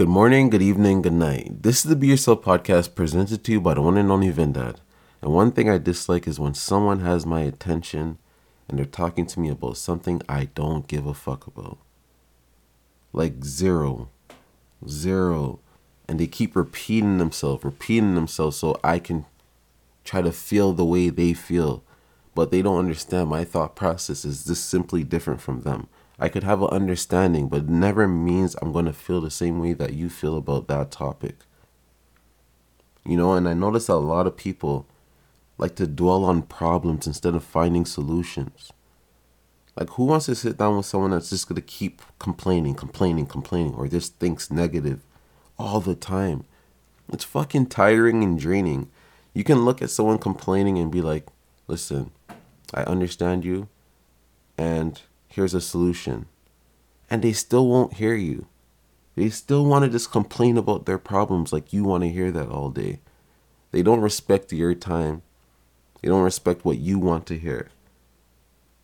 Good morning, good evening, good night. This is the Be Yourself podcast presented to you by the one and only Vindad. And one thing I dislike is when someone has my attention and they're talking to me about something I don't give a fuck about. Like zero. Zero. And they keep repeating themselves, repeating themselves so I can try to feel the way they feel. But they don't understand my thought process is just simply different from them. I could have an understanding, but it never means I'm going to feel the same way that you feel about that topic. You know, and I notice that a lot of people like to dwell on problems instead of finding solutions. Like, who wants to sit down with someone that's just going to keep complaining, complaining, complaining, or just thinks negative all the time? It's fucking tiring and draining. You can look at someone complaining and be like, listen, I understand you, and here's a solution. And they still won't hear you. They still want to just complain about their problems like you want to hear that all day. They don't respect your time. They don't respect what you want to hear.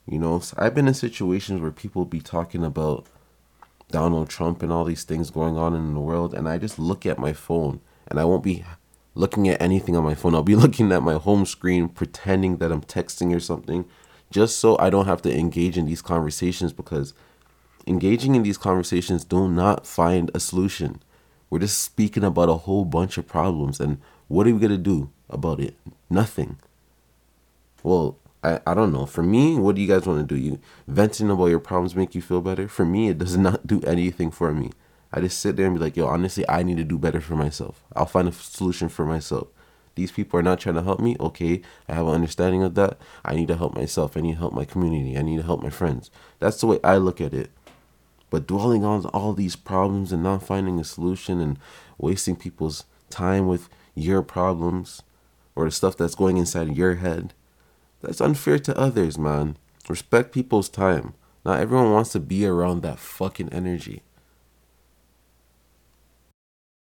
You know, so I've been in situations where people be talking about Donald Trump and all these things going on in the world, and I just look at my phone and I won't be looking at anything on my phone. I'll be looking at my home screen, pretending that I'm texting or something, just so I don't have to engage in these conversations because engaging in these conversations do not find a solution. We're just speaking about a whole bunch of problems and what are we gonna do about it? Nothing. Well, I, I don't know. For me, what do you guys want to do? You venting about your problems make you feel better? For me, it does not do anything for me. I just sit there and be like, yo, honestly, I need to do better for myself. I'll find a solution for myself. These people are not trying to help me. Okay, I have an understanding of that. I need to help myself. I need to help my community. I need to help my friends. That's the way I look at it. But dwelling on all these problems and not finding a solution and wasting people's time with your problems or the stuff that's going inside your head, that's unfair to others, man. Respect people's time. Not everyone wants to be around that fucking energy.